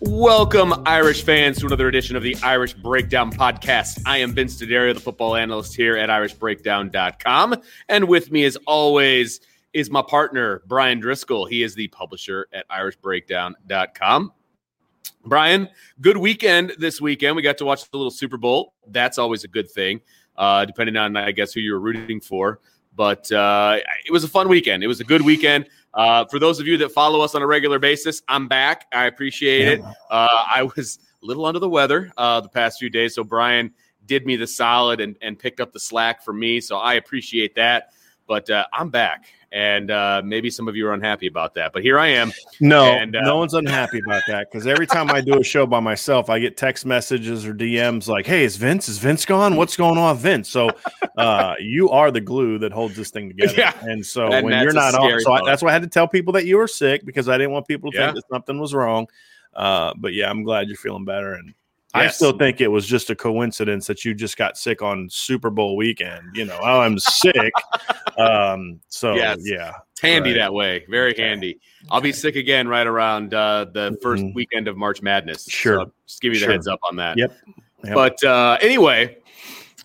Welcome, Irish fans, to another edition of the Irish Breakdown Podcast. I am Vince D'Addario, the football analyst here at IrishBreakdown.com. And with me, as always, is my partner, Bryan Driskell. He is the publisher at IrishBreakdown.com. Bryan, good weekend this weekend. We got to watch the little Super Bowl. That's always a good thing, uh, depending on, I guess, who you were rooting for. But uh, it was a fun weekend. It was a good weekend. Uh, for those of you that follow us on a regular basis, I'm back. I appreciate it. Uh, I was a little under the weather uh, the past few days, so Bryan did me the solid and, and picked up the slack for me. So I appreciate that. But uh, I'm back, and uh, maybe some of you are unhappy about that, but here I am. No, and, uh, no one's unhappy about that because every time I do a show by myself, I get text messages or DMs like, "Hey, is Vince? Is Vince gone? What's going on, Vince?" So, uh, you are the glue that holds this thing together. Yeah. And so And when you're not on, so I, that's why I had to tell people that you were sick because I didn't want people to Yeah. think that something was wrong. Uh, but yeah, I'm glad you're feeling better, and I still think it was just a coincidence that you just got sick on Super Bowl weekend. You know, oh, I'm sick. um, so Yes. yeah, It's handy Right. that way. Very Okay. handy. I'll be sick again right around uh, the 1st Mhm. weekend of March Madness. Sure. So just give you the Sure. heads up on that. Yep. Yep. But uh, anyway,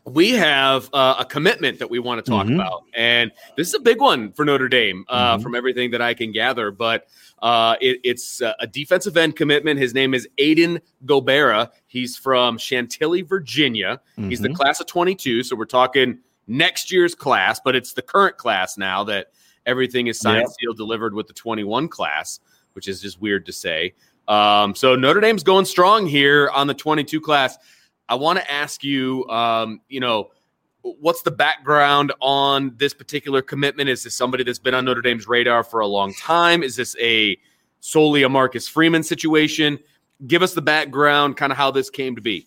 we have uh, a commitment that we want to talk Mhm. about. And this is a big one for Notre Dame uh, Mhm. from everything that I can gather. But uh, it, it's uh, a defensive end commitment. His name is Aiden Gobaira. He's from Chantilly, Virginia. He's the Mhm. class of 22. So we're talking next year's class, but it's the current class now that everything is signed, Yep. sealed, delivered with the 21 class, which is just weird to say. Um, so Notre Dame's going strong here on the 22 class. I want to ask you, um, you know, what's the background on this particular commitment? Is this somebody that's been on Notre Dame's radar for a long time? Is this a solely a Marcus Freeman situation? Give us the background, kind of how this came to be.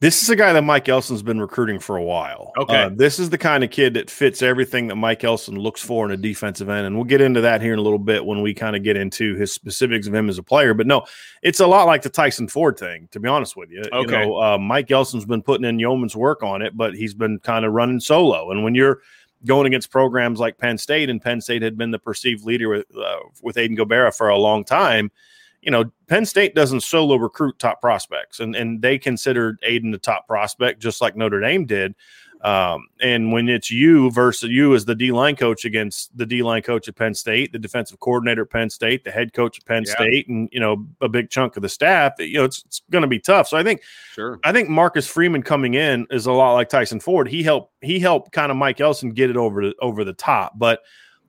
This is a guy that Mike Elston's been recruiting for a while. Okay. Uh, this is the kind of kid that fits everything that Mike Elston looks for in a defensive end. And we'll get into that here in a little bit when we kind of get into his specifics of him as a player. But no, it's a lot like the Tyson Ford thing, to be honest with you. You Okay. know, uh, Mike Elston's been putting in yeoman's work on it, but he's been kind of running solo. And when you're going against programs like Penn State, and Penn State had been the perceived leader with, uh, with Aiden Gobaira for a long time, you know, Penn State doesn't solo recruit top prospects, and and they considered Aiden the top prospect, just like Notre Dame did. Um, and when it's you versus you as the D line coach against the D line coach at Penn State, the defensive coordinator at Penn State, the head coach at Penn yeah. State, and you know a big chunk of the staff, you know it's, it's going to be tough. So I think, sure, I think Marcus Freeman coming in is a lot like Tyson Ford. He helped he helped kind of Mike Elston get it over the, over the top, but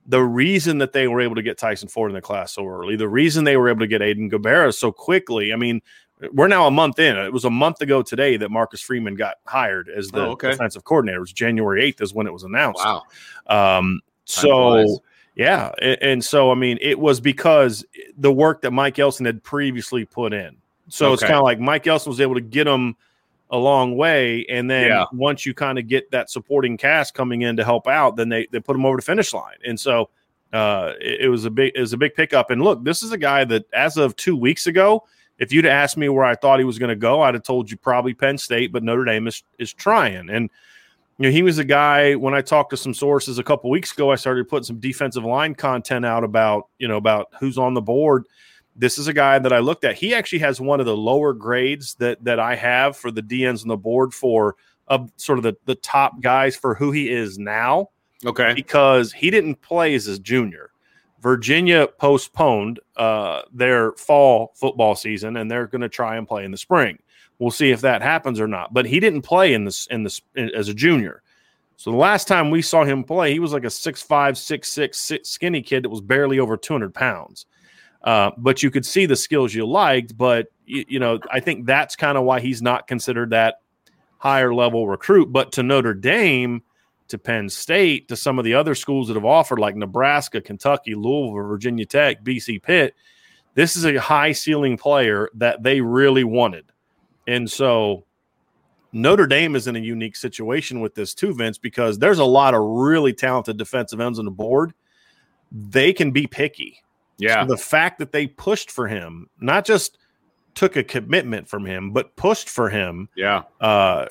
the reason that they were able to get Tyson Ford in the class so early, the reason they were able to get Aiden Gobaira so quickly, I mean, we're now a month in. It was a month ago today that Marcus Freeman got hired as the oh, okay. defensive coordinator. It was January 8th is when it was announced. Wow. Um, so yeah, and, and, so I mean, it was because the work that Mike Elston had previously put in. So okay. it's kind of like Mike Elston was able to get them a long way, and then yeah. once you kind of get that supporting cast coming in to help out, then they they put them over the finish line, and so uh, it, it was a big it was a big pickup. And look, this is a guy that as of two weeks ago if you'd asked me where I thought he was going to go, I'd have told you probably Penn State, but Notre Dame is, is trying. And, you know, he was a guy when I talked to some sources a couple weeks ago, I started putting some defensive line content out about, you know, about who's on the board. This is a guy that I looked at. He actually has one of the lower grades that that I have for the DNs on the board for of sort of the, the top guys for who he is now. Okay. Because he didn't play as a junior. Virginia postponed uh, their fall football season, and they're going to try and play in the spring. We'll see if that happens or not. But he didn't play in this in this as a junior. So the last time we saw him play, he was like a six five, six six, six skinny kid that was barely over two hundred pounds. Uh, but you could see the skills you liked. But you, you know, I think that's kind of why he's not considered that higher level recruit. But to Notre Dame to Penn State to some of the other schools that have offered, like Nebraska, Kentucky, Louisville, Virginia Tech, BC Pitt. This is a high ceiling player that they really wanted. And so Notre Dame is in a unique situation with this too, Vince, because there's a lot of really talented defensive ends on the board. They can be picky. Yeah. So the fact that they pushed for him, not just took a commitment from him, but pushed for him. Yeah. Uh,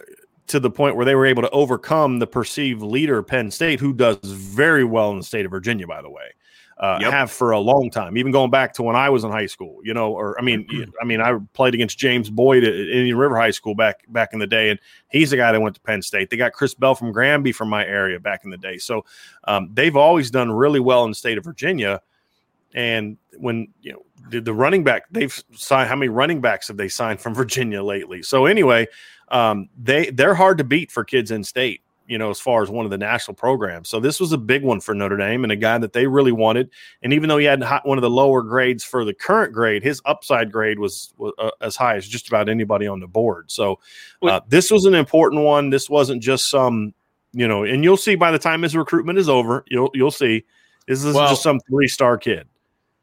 to the point where they were able to overcome the perceived leader Penn State, who does very well in the state of Virginia, by the way. Uh, yep. have for a long time, even going back to when I was in high school. You know, or I mean, mm-hmm. I mean, I played against James Boyd at Indian River High School back back in the day, and he's the guy that went to Penn State. They got Chris Bell from Granby from my area back in the day, so um, they've always done really well in the state of Virginia. And when you know the, the running back, they've signed how many running backs have they signed from Virginia lately? So anyway, um, they they're hard to beat for kids in state you know, as far as one of the national programs. So this was a big one for Notre Dame and a guy that they really wanted. And even though he had one of the lower grades for the current grade, his upside grade was, was uh, as high as just about anybody on the board. So uh, this was an important one. This wasn't just some, you know, and you'll see by the time his recruitment is over, you'll you'll see this is well, just some three star kid.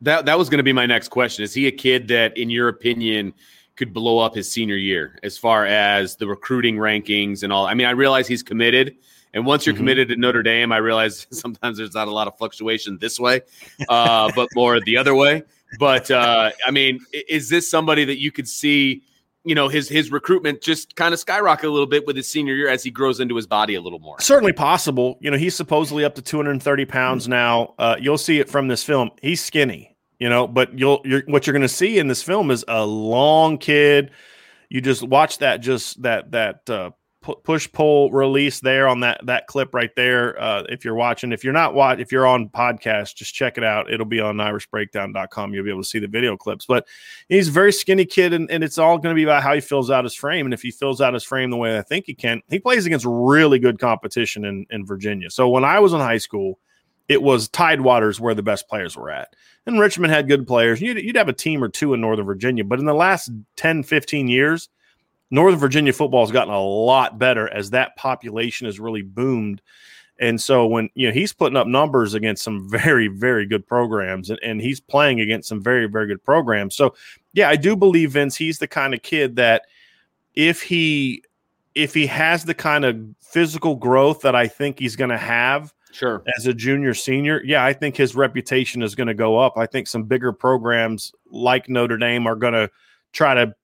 That that was going to be my next question. Is he a kid that, in your opinion? could blow up his senior year as far as the recruiting rankings and all. I mean, I realize he's committed. And once you're mm-hmm. committed to Notre Dame, I realize sometimes there's not a lot of fluctuation this way, uh, but more the other way. But uh, I mean, is this somebody that you could see, you know, his his recruitment just kind of skyrocket a little bit with his senior year as he grows into his body a little more? Certainly possible. You know, he's supposedly up to 230 pounds mm-hmm. now. Uh, you'll see it from this film. He's skinny you know but you'll you're, what you're going to see in this film is a long kid. You just watch that just that that uh, push pull release there on that that clip right there uh, if you're watching. If you're not watch if you're on podcast just check it out. It'll be on irishbreakdown.com you'll be able to see the video clips. But he's a very skinny kid and, and it's all going to be about how he fills out his frame. And if he fills out his frame the way i think he can he plays against really good competition in, in virginia. So when i was in high school it was Tidewaters where the best players were at. And Richmond had good players. You'd, you'd have a team or two in Northern Virginia. But in the last 10, 15 years, Northern Virginia football has gotten a lot better as that population has really boomed. And so when you know he's putting up numbers against some very, very good programs and, and he's playing against some very, very good programs. So yeah, I do believe Vince, he's the kind of kid that if he if he has the kind of physical growth that I think he's going to have, Sure. As a junior senior, yeah, I think his reputation is going to go up. I think some bigger programs like Notre Dame are going to try to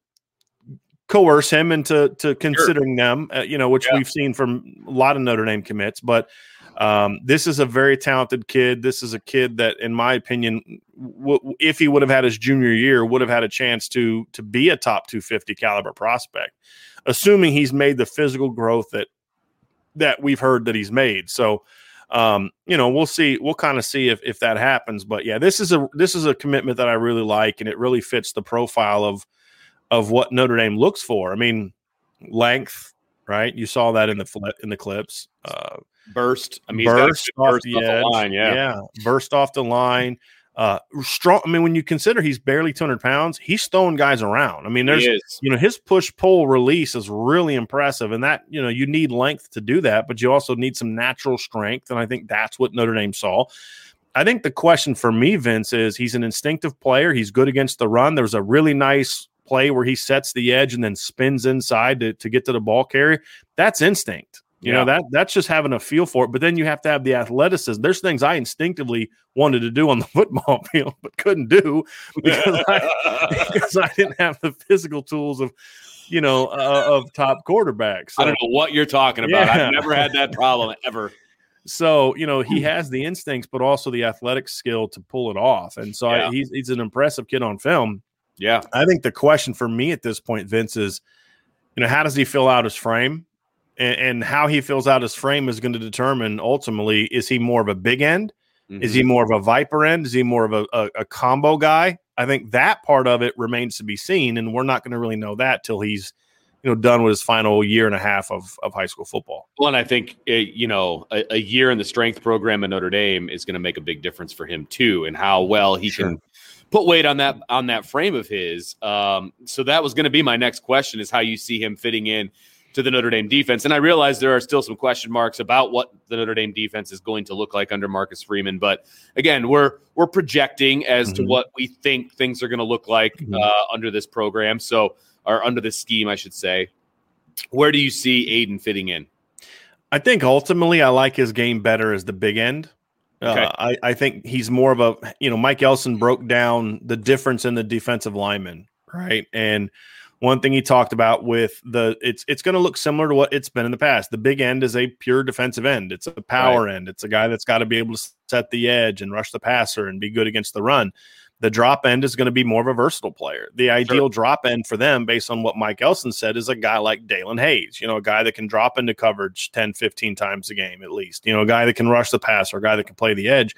coerce him into to considering sure. them, uh, you know, which yeah. we've seen from a lot of Notre Dame commits. But um, this is a very talented kid. This is a kid that, in my opinion, w- if he would have had his junior year, would have had a chance to to be a top 250 caliber prospect, assuming he's made the physical growth that that we've heard that he's made. So, um, you know, we'll see. We'll kind of see if if that happens. But yeah, this is a this is a commitment that I really like, and it really fits the profile of of what Notre Dame looks for. I mean, length, right? You saw that in the flip in the clips. Uh, burst. I mean, burst, off, burst the off the line. Yeah. yeah, burst off the line. Uh, strong. I mean, when you consider he's barely 200 pounds, he's throwing guys around. I mean, there's you know his push pull release is really impressive, and that you know you need length to do that, but you also need some natural strength, and I think that's what Notre Dame saw. I think the question for me, Vince, is he's an instinctive player. He's good against the run. There was a really nice play where he sets the edge and then spins inside to, to get to the ball carrier. That's instinct. You Yeah. know, that that's just having a feel for it. But then you have to have the athleticism. There's things I instinctively wanted to do on the football field, but couldn't do because I, because I didn't have the physical tools of, you know, uh, of top quarterbacks. I don't know what you're talking about. Yeah. I've never had that problem ever. so you know he has the instincts, but also the athletic skill to pull it off. And so Yeah. I, he's he's an impressive kid on film. Yeah. I think the question for me at this point, Vince, is you know how does he fill out his frame, and, and how he fills out his frame is going to determine ultimately is he more of a big end, is Mhm. he more of a viper end, is he more of a, a, a combo guy? I think that part of it remains to be seen, and we're not going to really know that till he's you know done with his final year and a half of of high school football. Well, and I think uh, you know a, a year in the strength program at Notre Dame is going to make a big difference for him too, and how well he Sure. can put weight on that on that frame of his. Um, so that was going to be my next question: is how you see him fitting in to the Notre Dame defense. And I realize there are still some question marks about what the Notre Dame defense is going to look like under Marcus Freeman, but again, we're we're projecting as to Mhm. what we think things are going to look like Mhm. uh, under this program. So, or under this scheme, I should say. Where do you see Aiden fitting in? I think ultimately I like his game better as the big end. Okay. Uh, I, I think he's more of a, you know, Mike Elston broke down the difference in the defensive lineman, right? And one thing he talked about with the, it's it's going to look similar to what it's been in the past. The big end is a pure defensive end. It's a power end. It's a guy that's got to be able to set the edge and rush the passer and be good against the run. The drop end is going to be more of a versatile player. The ideal drop end for them, based on what Mike Elston said, is a guy like Daelin Hayes, you know, a guy that can drop into coverage 10, 15 times a game at least, you know, a guy that can rush the passer, a guy that can play the edge.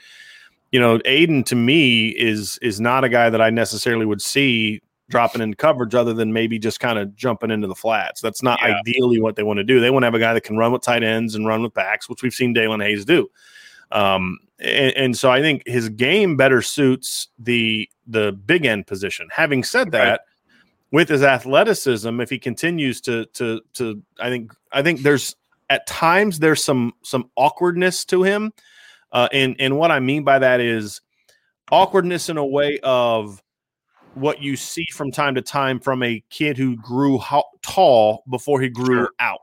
You know, Aiden to me is is not a guy that I necessarily would see dropping in coverage other than maybe just kind of jumping into the flats. That's not Yeah. ideally what they want to do. They want to have a guy that can run with tight ends and run with backs, which we've seen Daelin Hayes do. Um, and, and so I think his game better suits the the big end position. Having said that, with his athleticism, if he continues to to to, I think I think there's at times there's some some awkwardness to him, uh, and and what I mean by that is awkwardness in a way of what you mm-hmm. see from time to time from a kid who grew ho- tall before he grew Sure. out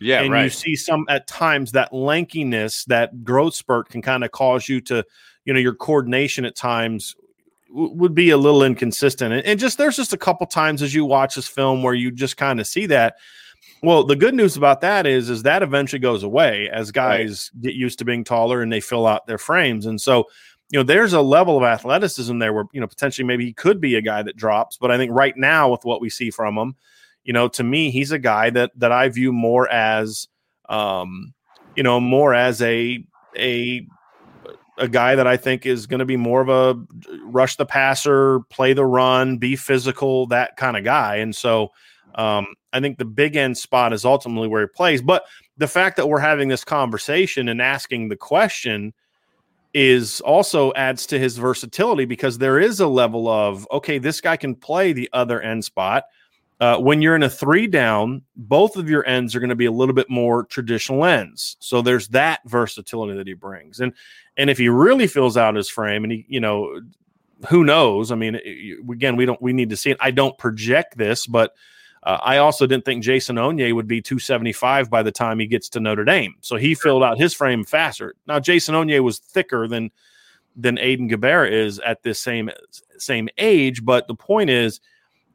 Yeah, and you see some at times that lankiness, that growth spurt can kind of cause you to, you know, your coordination at times w- would be a little inconsistent. And, and just there's just a couple times as you watch this film where you just kind of see that. Well, the good news about that is, is that eventually goes away as guys get used to being taller and they fill out their frames. And so, you know, there's a level of athleticism there where, you know, potentially maybe he could be a guy that drops. But I think right now, with what we see from him, you know, to me, he's a guy that that I view more as, um, you know, more as a a a guy that I think is going to be more of a rush the passer, play the run, be physical, that kind of guy. And so, um, I think the big end spot is ultimately where he plays. But the fact that we're having this conversation and asking the question is also adds to his versatility because there is a level of okay, this guy can play the other end spot. Uh, when you're in a three down, both of your ends are going to be a little bit more traditional ends. So there's that versatility that he brings, and and if he really fills out his frame, and he, you know, who knows? I mean, again, we don't we need to see it. I don't project this, but uh, I also didn't think Jason Onye would be 275 by the time he gets to Notre Dame. So he filled out his frame faster. Now Jason Onye was thicker than than Aiden Gobaira is at this same same age, but the point is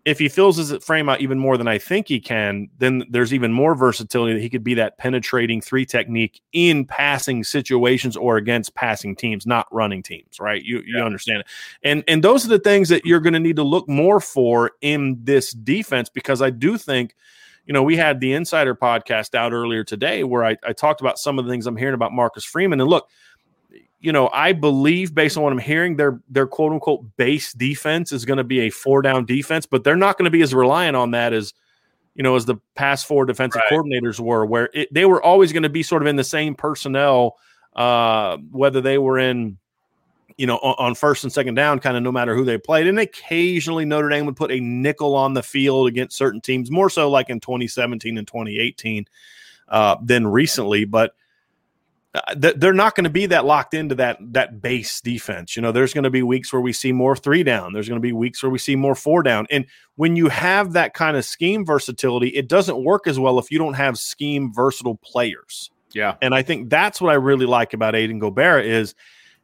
if he fills his frame out even more than I think he can, then there's even more versatility that he could be that penetrating three technique in passing situations or against passing teams, not running teams, right? You you understand it. And and those are the things that you're going to need to look more for in this defense because I do think you know, we had the Insider podcast out earlier today where I, I talked about some of the things I'm hearing about Marcus Freeman. And look, you know, I believe based on what I'm hearing, their their quote unquote base defense is going to be a four down defense, but they're not going to be as reliant on that as you know as the past four defensive right. coordinators were, where it, they were always going to be sort of in the same personnel, uh, whether they were in you know, on, on first and second down, kind of no matter who they played. And occasionally Notre Dame would put a nickel on the field against certain teams, more so like in 2017 and 2018 uh, than recently. But Uh, they're not going to be that locked into that that base defense. You know, there's going to be weeks where we see more three down. There's going to be weeks where we see more four down. And when you have that kind of scheme versatility, it doesn't work as well if you don't have scheme versatile players. Yeah. And I think that's what I really like about Aiden Gobaira is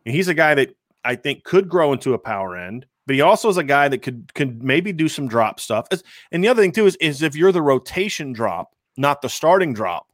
he's a guy that I think could grow into a power end, but he also is a guy that could could maybe do some drop stuff. And the other thing too is is if you're the rotation drop, not the starting drop,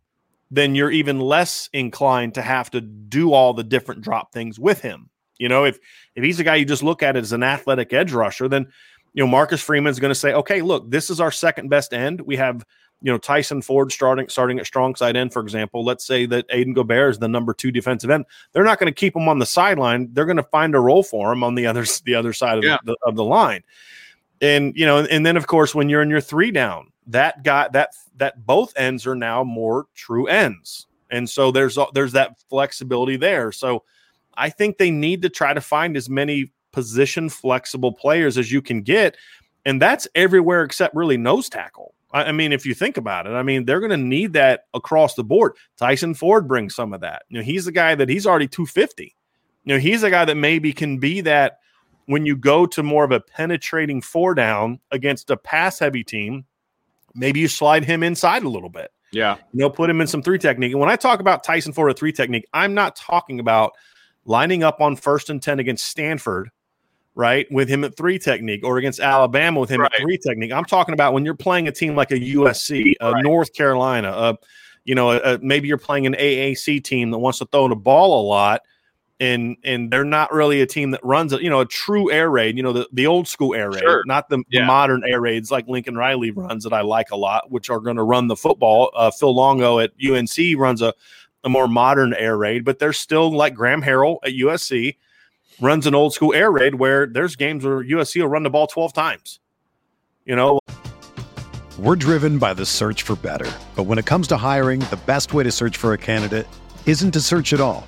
then you're even less inclined to have to do all the different drop things with him. You know, if if he's a guy you just look at as an athletic edge rusher, then you know Marcus Freeman's going to say, okay, look, this is our second best end. We have you know Tyson Ford starting starting at strong side end, for example. Let's say that Aiden Gobaira is the number two defensive end. They're not going to keep him on the sideline. They're going to find a role for him on the other the other side of, yeah. the, of the line. And you know, and then of course when you're in your three down, that guy that that both ends are now more true ends, and so there's there's that flexibility there. So I think they need to try to find as many position flexible players as you can get, and that's everywhere except really nose tackle. I mean, if you think about it, I mean, they're going to need that across the board. Tyson Ford brings some of that. You know, he's the guy that he's already 250. You know, he's a guy that maybe can be that when you go to more of a penetrating four down against a pass heavy team, maybe you slide him inside a little bit. Yeah. You know, put him in some three technique. And when I talk about Tyson Ford a three technique, I'm not talking about lining up on first and 10 against Stanford right? With him at three technique or against Alabama with him right. at three technique. I'm talking about when you're playing a team like a USC, a right. North Carolina, a, you know, a, maybe you're playing an AAC team that wants to throw the ball a lot. And and they're not really a team that runs a you know a true air raid you know the, the old school air raid sure. not the, yeah. the, modern air raids like Lincoln Riley runs that I like a lot which are going to run the football uh, Phil Longo at UNC runs a a more modern air raid but they're still like Graham Harrell at USC runs an old school air raid where there's games where USC will run the ball 12 times. You know, we're driven by the search for better. But when it comes to hiring, the best way to search for a candidate isn't to search at all.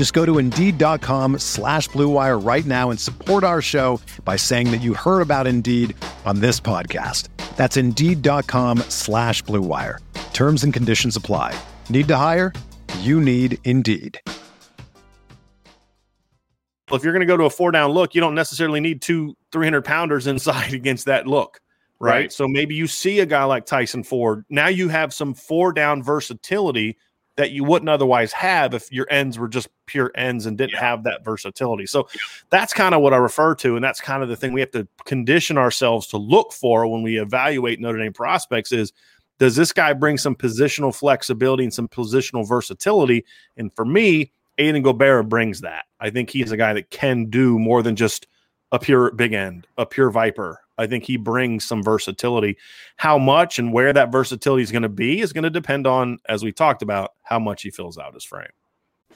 Just go to Indeed.com slash BlueWire right now and support our show by saying that you heard about Indeed on this podcast. That's Indeed.com slash BlueWire. Terms and conditions apply. Need to hire? You need Indeed Well, if you're going to go to a four down look, you don't necessarily need two 300 pounders inside against that look. Right? right. So maybe you see a guy like Tyson Ford. Now you have some four down versatility that you wouldn't otherwise have if your ends were just pure ends and didn't yeah. have that versatility. So yeah. that's kind of what I refer to. And that's kind of the thing we have to condition ourselves to look for when we evaluate Notre Dame prospects is does this guy bring some positional flexibility and some positional versatility? And for me, Aiden Gobaira brings that. I think he's a guy that can do more than just a pure big end, a pure viper. I think he brings some versatility. How much and where that versatility is going to be is going to depend on, as we talked about, how much he fills out his frame.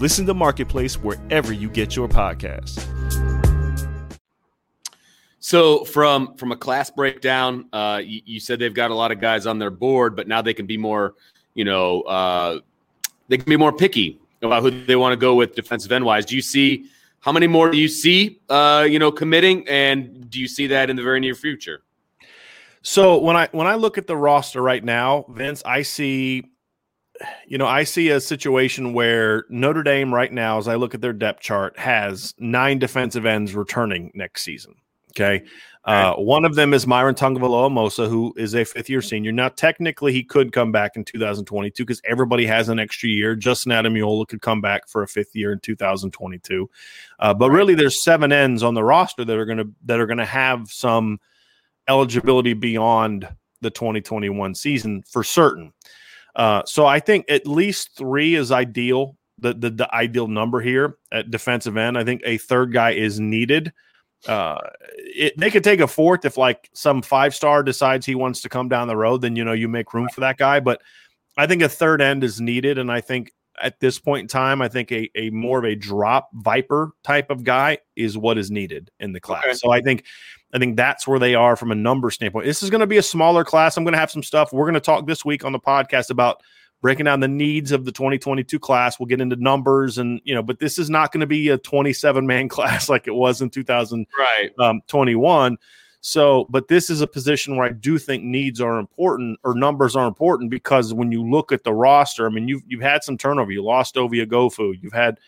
Listen to Marketplace wherever you get your podcasts. So from from a class breakdown, uh, you, you, said they've got a lot of guys on their board, but now they can be more, you know, uh, they can be more picky about who they want to go with defensive end wise. Do you see how many more do you see, uh, you know, committing, and do you see that in the very near future? So when I when I look at the roster right now, Vince, I see you know, I see a situation where Notre Dame right now, as I look at their depth chart, has nine defensive ends returning next season. Okay. Uh, one of them is Myron Tagovailoa who is a fifth year senior. Now, technically, he could come back in 2022 because everybody has an extra year. Justin Ademilola could come back for a fifth year in 2022. Uh, but really, there's seven ends on the roster that are going to that are going to have some eligibility beyond the 2021 season for certain. Uh, so I think at least three is ideal. The, the the ideal number here at defensive end. I think a third guy is needed. Uh, it, they could take a fourth if like some five star decides he wants to come down the road. Then you know you make room for that guy. But I think a third end is needed, and I think at this point in time, I think a, a more of a drop viper type of guy is what is needed in the class. Okay. So I think I think that's where they are from a number standpoint. This is going to be a smaller class. I'm going to have some stuff. We're going to talk this week on the podcast about breaking down the needs of the 2022 class. We'll get into numbers and, you know, but this is not going to be a 27 man class like it was in 2021. Um, so, but this is a position where I do think needs are important or numbers are important because when you look at the roster, I mean, you've, you've had some turnover. You lost Ovie Oghoufo. You've had,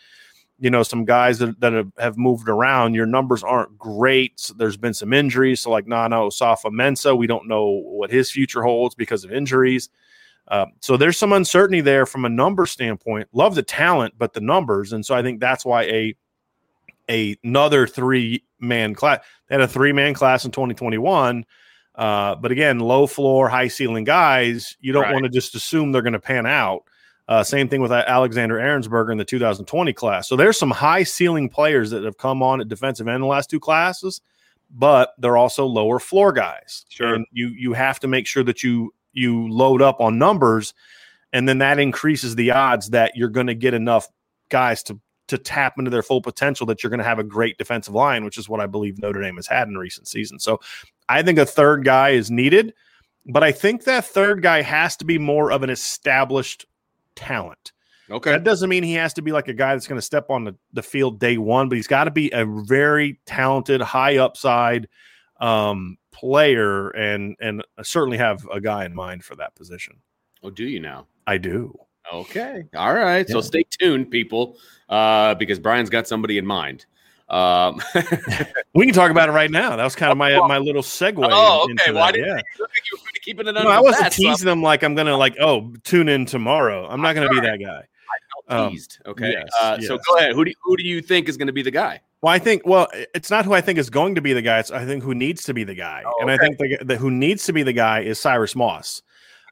you know, some guys that, that have, moved around. Your numbers aren't great. There's been some injuries. So, like Nana Osafo-Mensah, we don't know what his future holds because of injuries. Uh, so there's some uncertainty there from a number standpoint. Love the talent, but the numbers, and so I think that's why a a another three man class. They had a three man class in 2021. Uh, but again, low floor, high ceiling guys, you don't right. want to just assume they're going to pan out. Uh, same thing with Alexander Ehrensberger in the 2020 class. So there's some high ceiling players that have come on at defensive end in the last two classes, but they're also lower floor guys. Sure. And you you have to make sure that you you load up on numbers, and then that increases the odds that you're going to get enough guys to to tap into their full potential that you're going to have a great defensive line, which is what I believe Notre Dame has had in recent seasons. So I think a third guy is needed, but I think that third guy has to be more of an established talent. Okay. That doesn't mean he has to be like a guy that's going to step on the, the field day one, but he's got to be a very talented, high upside um, player, and and I certainly have a guy in mind for that position. Oh, do you now? I do. Okay. All right. Yeah. So stay tuned, people, uh, because Bryan's got somebody in mind. Um, we can talk about it right now. That was kind of my my little segue. Oh, okay. Why didn't yeah. you, were keeping it under? No, I wasn't teasing so. them like I'm gonna like oh tune in tomorrow. I'm not gonna be that guy. I felt teased. Um, okay. Yes, uh, yes. So go ahead. Who do you, who do you think is going to be the guy? Well, I think well, it's not who I think is going to be the guy. It's I think who needs to be the guy, oh, and I think the, the, who needs to be the guy is Cyrus Moss.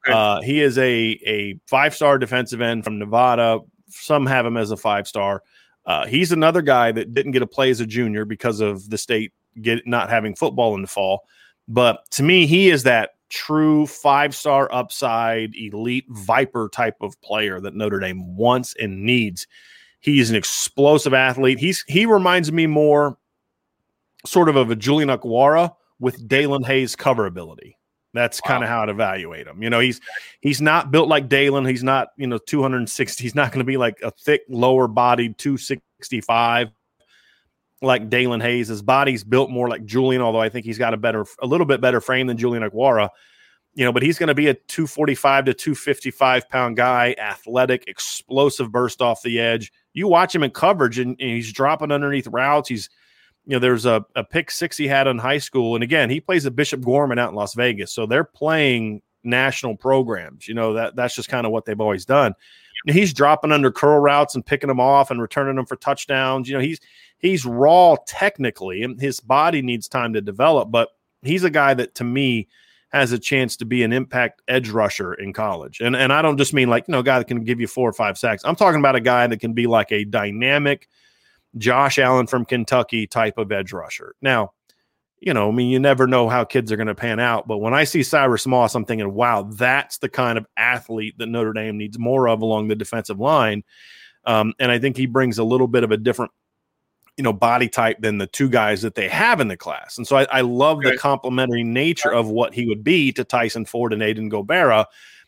Okay. Uh, he is a a five star defensive end from Nevada. Some have him as a five star. Uh, he's another guy that didn't get a play as a junior because of the state get not having football in the fall. But to me, he is that true five star upside elite Viper type of player that Notre Dame wants and needs. He's an explosive athlete. He's he reminds me more sort of of a Julian Okwara with Daelin Hayes cover ability. That's wow. kind of how I'd evaluate him. You know, he's he's not built like Daelin. He's not, you know, 260. He's not going to be like a thick, lower bodied 265 like Daelin Hayes. His body's built more like Julian, although I think he's got a better, a little bit better frame than Julian Okwara. You know, but he's going to be a 245 to 255 pound guy, athletic, explosive burst off the edge. You watch him in coverage and, and he's dropping underneath routes. He's you know, there's a, a pick six he had in high school. And again, he plays at Bishop Gorman out in Las Vegas. So they're playing national programs. You know, that that's just kind of what they've always done. And he's dropping under curl routes and picking them off and returning them for touchdowns. You know, he's he's raw technically, and his body needs time to develop, but he's a guy that to me has a chance to be an impact edge rusher in college. And and I don't just mean like, you know, a guy that can give you four or five sacks. I'm talking about a guy that can be like a dynamic – Josh Allen from Kentucky type of edge rusher. Now, you know, I mean, you never know how kids are going to pan out. But when I see Cyrus Moss, I'm thinking, wow, that's the kind of athlete that Notre Dame needs more of along the defensive line. Um, and I think he brings a little bit of a different, you know, body type than the two guys that they have in the class. And so I, I love okay. the complementary nature of what he would be to Tyson Ford and Aiden Gobaira.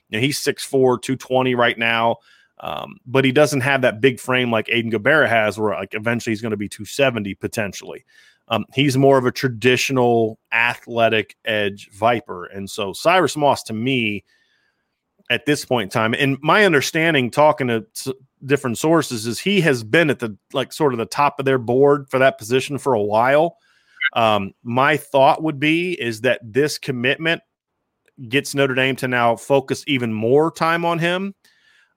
You know, he's 6'4, 220 right now. Um, but he doesn't have that big frame like Aiden Gobaira has, where like eventually he's going to be 270 potentially. Um, he's more of a traditional athletic edge viper. And so Cyrus Moss to me at this point in time, and my understanding talking to different sources is he has been at the like sort of the top of their board for that position for a while. Um, my thought would be is that this commitment gets Notre Dame to now focus even more time on him.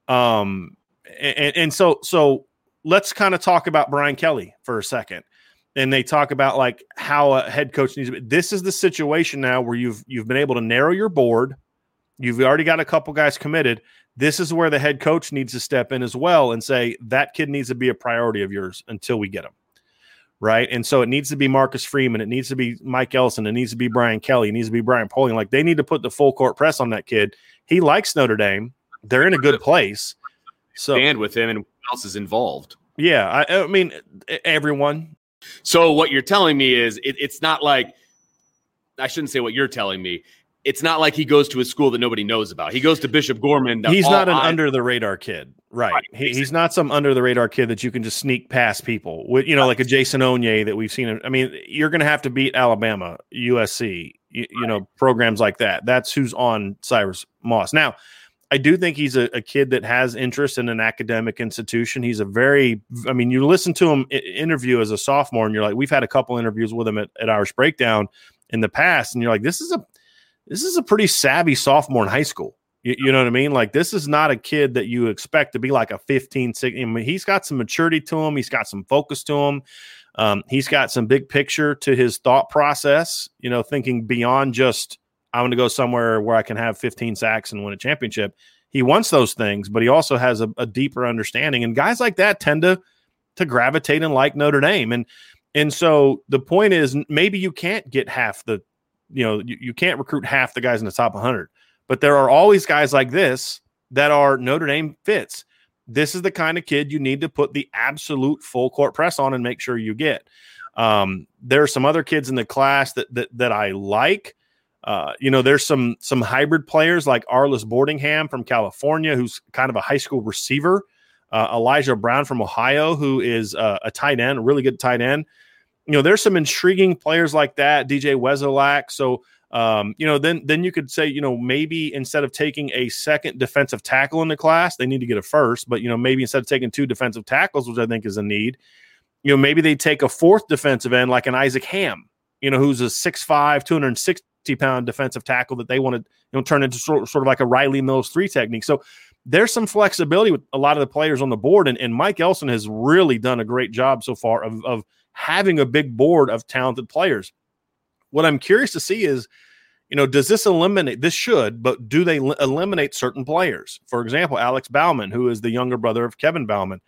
Um, and, and so so let's kind of talk about Brian Kelly for a second and they talk about like how a head coach needs to be. This is the situation now where you've you've been able to narrow your board. You've already got a couple guys committed. This is where the head coach needs to step in as well and say that kid needs to be a priority of yours until we get him. Right. And so it needs to be Marcus Freeman. It needs to be Mike Elston. It needs to be Brian Kelly. It needs to be Brian Polian. Like they need to put the full court press on that kid. He likes Notre Dame. They're in a good place. So stand with him and who else is involved. Yeah. I, I mean, everyone, so what you're telling me is it, it's not like I shouldn't say what you're telling me. It's not like he goes to a school that nobody knows about. He goes to Bishop Gorman. He's not an under the radar kid, right? right he, he's not some under the radar kid that you can just sneak past people with, you know, like a Jason Onye that we've seen. I mean, you're going to have to beat Alabama, USC, you, right. you know, programs like that. That's who's on Cyrus Moss now. I do think he's a, a, kid that has interest in an academic institution. He's a very, I mean, you listen to him interview as a sophomore, and you're like, we've had a couple interviews with him at, at Irish Breakdown in the past, and you're like, this is a, this is a pretty savvy sophomore in high school. You, you know what I mean? Like, this is not a kid that you expect to be like a 15, 16. I mean, he's got some maturity to him. He's got some focus to him. Um, he's got some big picture to his thought process. You know, thinking beyond just I'm going to go somewhere where I can have 15 sacks and win a championship. He wants those things, but he also has a, a deeper understanding. And guys like that tend to to gravitate and like Notre Dame. And and so the point is maybe you can't get half the, you know, you, you can't recruit half the guys in the top 100, but there are always guys like this that are Notre Dame fits. This is the kind of kid you need to put the absolute full court press on and make sure you get. Um, there are some other kids in the class that that, that I like. Uh, you know, there's some some hybrid players like Arlis Boardingham from California, who's kind of a high school receiver. Uh, Elijah Brown from Ohio, who is uh, a tight end, a really good tight end. You know, there's some intriguing players like that. DJ Wesolak. So, um, you know, then then you could say, you know, maybe instead of taking a second defensive tackle in the class, they need to get a first. But you know, maybe instead of taking two defensive tackles, which I think is a need, you know, maybe they take a fourth defensive end like an Isaac Ham, You know, who's a 6'5", 260 pound defensive tackle that they want to you know turn into sort, sort of like a Rylie Mills three technique. So there's some flexibility with a lot of the players on the board, and, and Mike Elston has really done a great job so far of, of having a big board of talented players. What I'm curious to see is, you know, does this eliminate? This should, but do they eliminate certain players? For example, Alex Bauman, who is the younger brother of Kevin Bauman.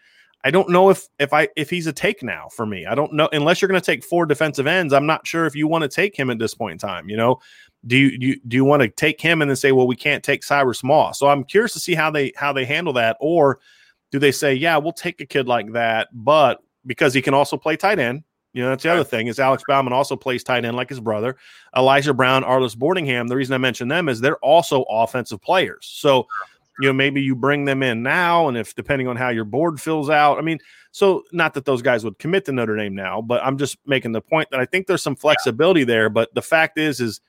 I don't know if if I if he's a take now for me. I don't know unless you're going to take four defensive ends. I'm not sure if you want to take him at this point in time. You know, do you, you do you want to take him and then say, well, we can't take Cyrus Moss? So I'm curious to see how they how they handle that, or do they say, yeah, we'll take a kid like that, but because he can also play tight end. You know, that's the other thing is Alex Bauman also plays tight end like his brother. Elijah Brown, Arlis Boardingham. The reason I mention them is they're also offensive players. So you know maybe you bring them in now and if depending on how your board fills out i mean so not that those guys would commit to notre dame now but i'm just making the point that i think there's some flexibility there but the fact is is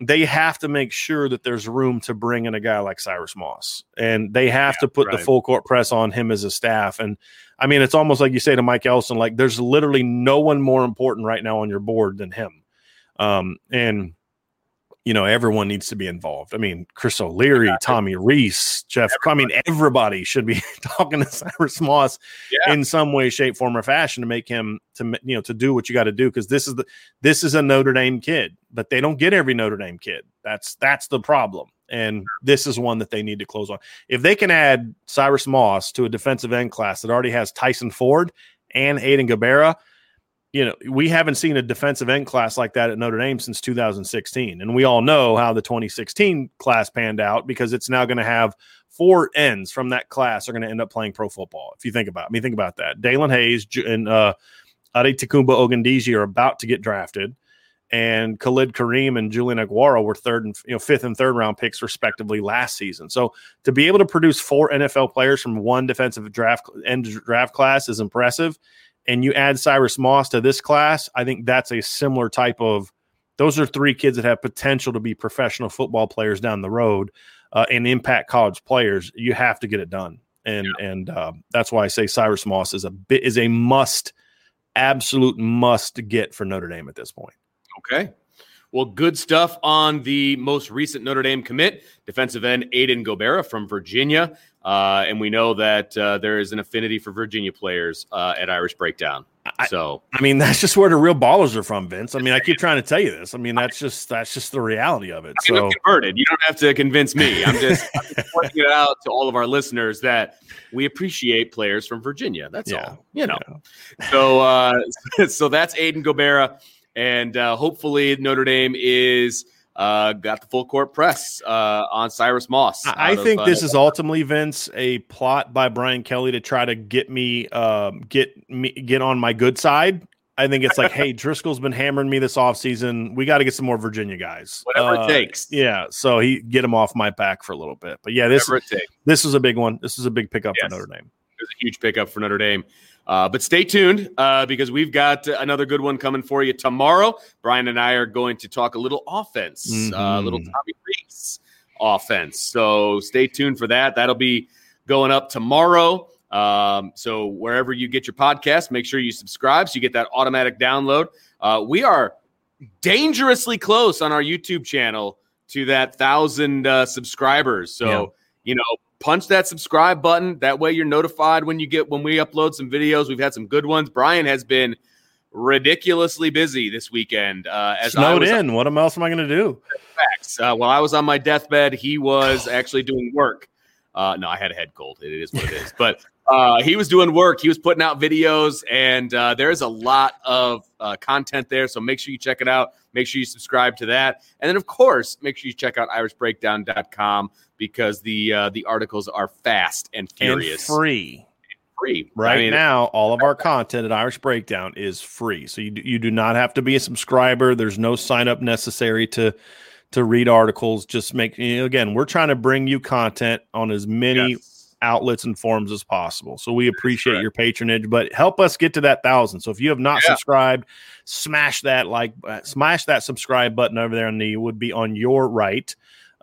they have to make sure that there's room to bring in a guy like cyrus moss and they have yeah, to put right. the full court press on him as a staff and i mean it's almost like you say to mike elston like there's literally no one more important right now on your board than him um, and you know, everyone needs to be involved. I mean, Chris O'Leary. Tommy Rees, Jeff. Everybody. I mean, everybody should be talking to Cyrus Moss yeah. in some way, shape, form, or fashion to make him to you know to do what you got to do because this is the this is a Notre Dame kid, but they don't get every Notre Dame kid. That's that's the problem, and this is one that they need to close on. If they can add Cyrus Moss to a defensive end class that already has Tyson Ford and Aiden Gobaira, you know, we haven't seen a defensive end class like that at Notre Dame since 2016. And we all know how the 2016 class panned out because it's now going to have four ends from that class are going to end up playing pro football. If you think about it, I mean, think about that. Daelin Hayes and uh, Adetokunbo Ogundeji are about to get drafted and Khalid Kareem and Julian Okwara were third and you know fifth and third round picks respectively last season. So to be able to produce four NFL players from one defensive draft end draft class is impressive. And you add Cyrus Moss to this class, I think that's a similar type of. Those are three kids that have potential to be professional football players down the road uh, and impact college players. You have to get it done, and yeah. and uh, that's why I say Cyrus Moss is a bit is a must, absolute must to get for Notre Dame at this point. Okay. Well, good stuff on the most recent Notre Dame commit, defensive end Aiden Gobaira from Virginia. Uh, and we know that uh, there is an affinity for Virginia players uh, at Irish Breakdown. So, I, mean, that's just where the real ballers are from, Vince. I mean, I keep trying to tell you this. I mean, that's just that's just the reality of it. So, converted. You don't have to convince me. I'm just, I'm just pointing it out to all of our listeners that we appreciate players from Virginia. That's yeah, all. You know. Yeah. So, uh, so that's Aiden Gobaira and uh, hopefully Notre Dame is uh, got the full court press uh, on Cyrus Moss. I think of, this uh, is ultimately Vince a plot by Brian Kelly to try to get me um, get me get on my good side. I think it's like, hey, Driskell's been hammering me this offseason. We got to get some more Virginia guys. Whatever uh, it takes. Yeah. So he get him off my back for a little bit. But yeah, this this is a big one. This is a big pickup yes. for Notre Dame. Was a huge pickup for Notre Dame. Uh, but stay tuned uh, because we've got another good one coming for you tomorrow. Bryan and I are going to talk a little offense, uh, mm-hmm. uh, little Tommy Rees offense. So stay tuned for that. That'll be going up tomorrow. Um, so wherever you get your podcast, make sure you subscribe so you get that automatic download. Uh, we are dangerously close on our YouTube channel to that thousand uh, subscribers. So yeah. you know punch that subscribe button. That way you're notified when you get when we upload some videos. We've had some good ones. Bryan has been ridiculously busy this weekend. Uh, as snowed in. What else am I going to do? Facts. Uh, while I was on my deathbed, he was actually doing work. Uh, no, I had a head cold. It is what it is. But uh, he was doing work. He was putting out videos, and uh, there's a lot of uh, content there. So make sure you check it out. Make sure you subscribe to that, and then of course, make sure you check out irishbreakdown.com because the uh, the articles are fast and furious, and free. Free right I mean, now. All of our content at Irish Breakdown is free, so you you do not have to be a subscriber. There's no sign up necessary to to read articles. Just make you know, again, we're trying to bring you content on as many yes outlets and forms as possible. So we appreciate your patronage, but help us get to that thousand. So if you have not yeah. subscribed, smash that like, uh, smash that subscribe button over there, and the would be on your right,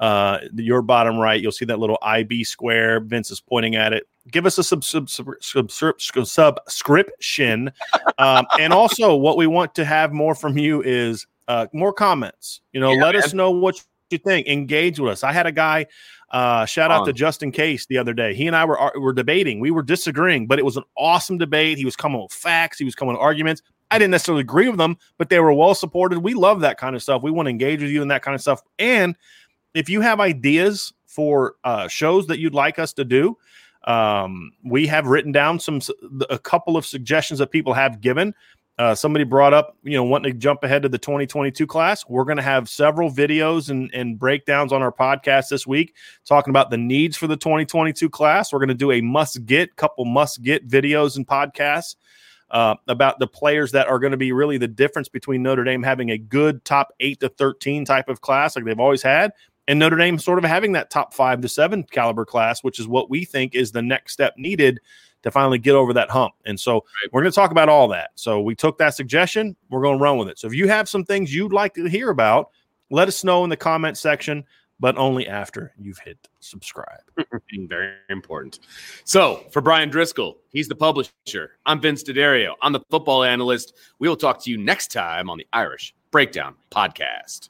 uh, your bottom right. You'll see that little IB square. Vince is pointing at it. Give us a sub, sub, sub, sub, sub subscription, um, and also what we want to have more from you is uh, more comments. You know, yeah, let man. us know what you think. Engage with us. I had a guy uh, shout out to Justin Case the other day. He and I were were debating. We were disagreeing, but it was an awesome debate. He was coming with facts. He was coming with arguments. I didn't necessarily agree with them, but they were well supported. We love that kind of stuff. We want to engage with you in that kind of stuff. And if you have ideas for uh, shows that you'd like us to do, um, we have written down some a couple of suggestions that people have given. Uh, somebody brought up, you know, wanting to jump ahead to the 2022 class. We're going to have several videos and, and breakdowns on our podcast this week talking about the needs for the 2022 class. We're going to do a must get, couple must get videos and podcasts uh, about the players that are going to be really the difference between Notre Dame having a good top eight to 13 type of class like they've always had and Notre Dame sort of having that top five to seven caliber class, which is what we think is the next step needed to finally get over that hump. And so right. we're going to talk about all that. So we took that suggestion, we're going to run with it. So if you have some things you'd like to hear about, let us know in the comment section, but only after you've hit subscribe. Very important. So for Bryan Driskell, he's the publisher. I'm Vince D'Addario. I'm the football analyst. We will talk to you next time on the Irish Breakdown Podcast.